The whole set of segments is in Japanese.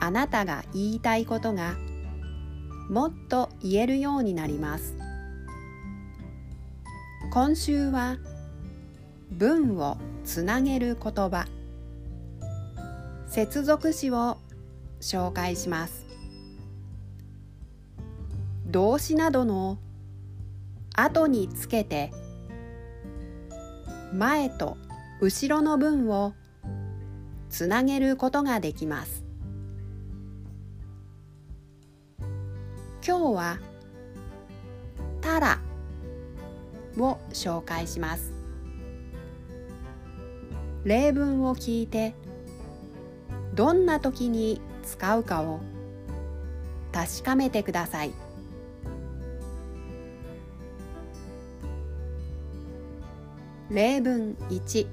あなたが言いたいことがもっと言えるようになります。今週は文をつなげる言葉。接続詞を紹介します。動詞などの後につけて前と後ろの文をつなげることができます。今日は「たら」を紹介します。例文を聞いてどんな時に使うかを確かめてください。例文1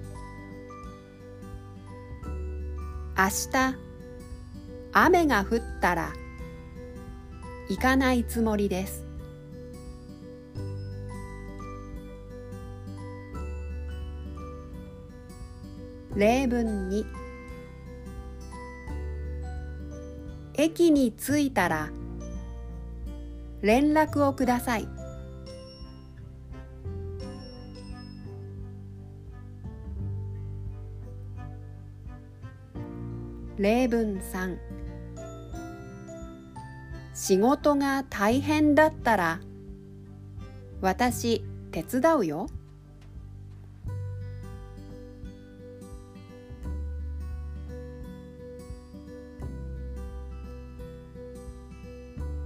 明日雨が降ったら行かないつもりです。例文2駅に着いたら連絡をください。例文3仕事が大変だったら私手伝うよ。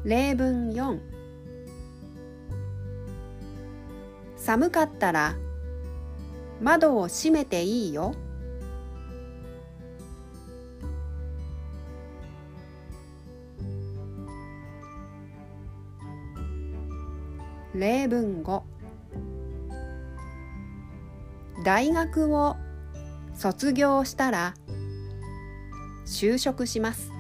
例文4寒かったら窓を閉めていいよ。例文5大学を卒業したら就職します。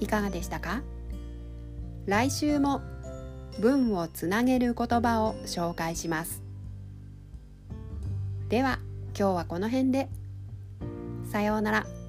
いかがでしたか？来週も文をつなげる言葉を紹介します。では今日はこの辺で。さようなら。